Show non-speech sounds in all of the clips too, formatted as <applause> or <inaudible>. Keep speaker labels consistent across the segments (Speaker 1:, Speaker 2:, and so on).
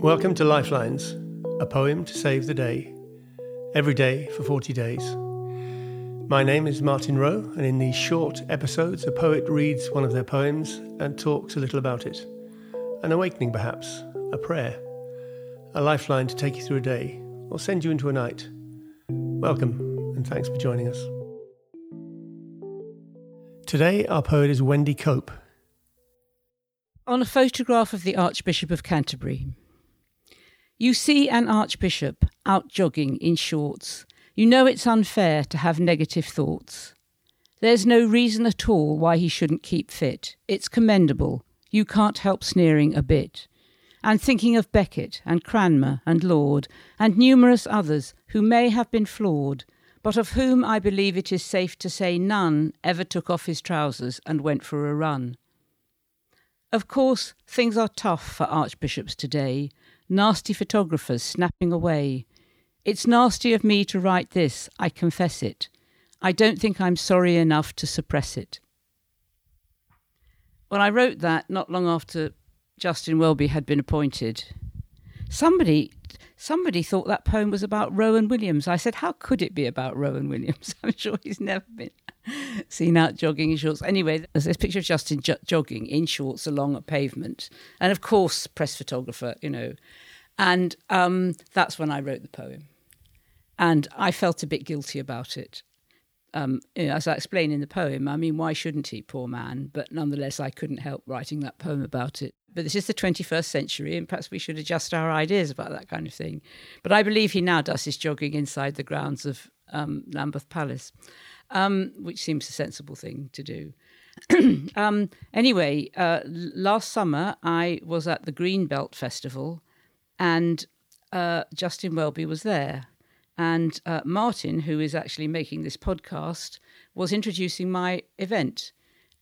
Speaker 1: Welcome to Lifelines, a poem to save the day, every day for 40 days. My name is Martin Wroe, and in these short episodes, a poet reads one of their poems and talks a little about it. An awakening, perhaps, a prayer, a lifeline to take you through a day or send you into a night. Welcome, and thanks for joining us. Today, our poet is Wendy Cope.
Speaker 2: On a photograph of the Archbishop of Canterbury, you see an archbishop out jogging in shorts. You know it's unfair to have negative thoughts. There's no reason at all why he shouldn't keep fit. It's commendable. You can't help sneering a bit. And thinking of Becket and Cranmer and Laud and numerous others who may have been flawed, but of whom I believe it is safe to say none ever took off his trousers and went for a run. Of course, things are tough for archbishops today, nasty photographers snapping away. It's nasty of me to write this, I confess it. I don't think I'm sorry enough to suppress it. When I wrote that, not long after Justin Welby had been appointed, somebody somebody thought that poem was about Rowan Williams. I said, How could it be about Rowan Williams? <laughs> I'm sure he's never been <laughs> seen out jogging in shorts. Anyway, there's this picture of Justin jogging in shorts along a pavement. And of course, press photographer, you know. And um, that's when I wrote the poem. And I felt a bit guilty about it. Um, you know, as I explain in the poem, I mean, why shouldn't he, poor man? But nonetheless, I couldn't help writing that poem about it. But this is the 21st century, and perhaps we should adjust our ideas about that kind of thing. But I believe he now does his jogging inside the grounds of um, Lambeth Palace um, which seems a sensible thing to do. <clears throat> um, anyway, uh, last summer I was at the Greenbelt Festival, and uh, Justin Welby was there. And uh, Martin, who is actually making this podcast, was introducing my event.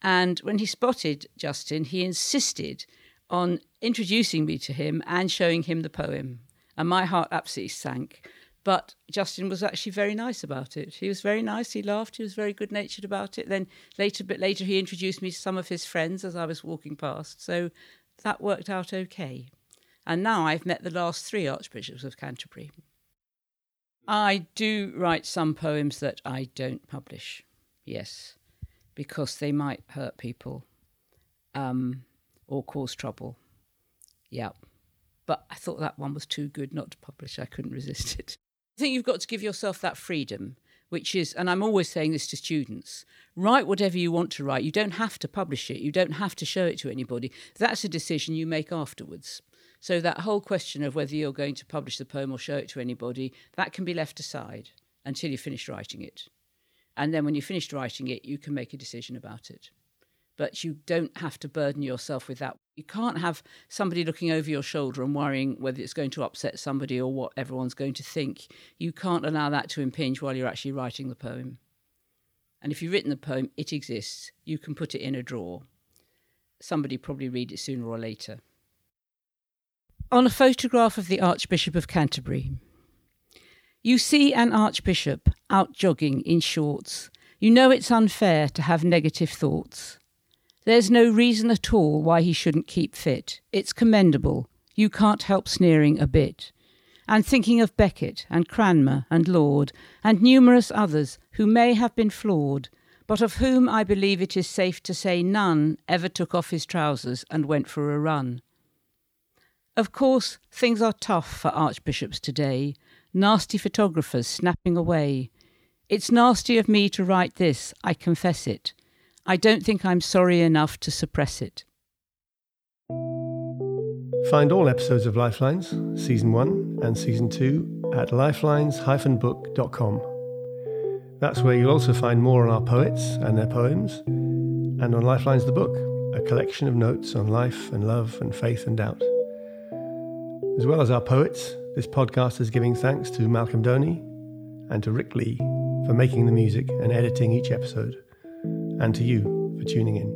Speaker 2: And when he spotted Justin, he insisted on introducing me to him and showing him the poem. And my heart absolutely sank. But Justin was actually very nice about it. He was very nice. He laughed. He was very good natured about it. Then later, a bit later, he introduced me to some of his friends as I was walking past. So that worked out okay. And now I've met the last three archbishops of Canterbury. I do write some poems that I don't publish, yes, because they might hurt people um, or cause trouble. Yeah. But I thought that one was too good not to publish. I couldn't resist it. I think you've got to give yourself that freedom, which is, and I'm always saying this to students write whatever you want to write. You don't have to publish it, you don't have to show it to anybody. That's a decision you make afterwards. So that whole question of whether you're going to publish the poem or show it to anybody, that can be left aside until you finish writing it. And then when you've finished writing it, you can make a decision about it but you don't have to burden yourself with that. You can't have somebody looking over your shoulder and worrying whether it's going to upset somebody or what everyone's going to think. You can't allow that to impinge while you're actually writing the poem. And if you've written the poem, it exists. You can put it in a drawer. Somebody probably read it sooner or later. On a photograph of the Archbishop of Canterbury, you see an archbishop out jogging in shorts. You know it's unfair to have negative thoughts. There's no reason at all why he shouldn't keep fit. It's commendable. You can't help sneering a bit. And thinking of Becket and Cranmer and Laud and numerous others who may have been flawed, but of whom I believe it is safe to say none ever took off his trousers and went for a run. Of course, things are tough for archbishops today, nasty photographers snapping away. It's nasty of me to write this, I confess it. I don't think I'm sorry enough to suppress it.
Speaker 1: Find all episodes of Lifelines, Season 1 and Season 2, at lifelines-book.com. That's where you'll also find more on our poets and their poems, and on Lifelines the Book, a collection of notes on life and love and faith and doubt. As well as our poets, this podcast is giving thanks to Malcolm Doney and to Rick Lee for making the music and editing each episode and to you for tuning in.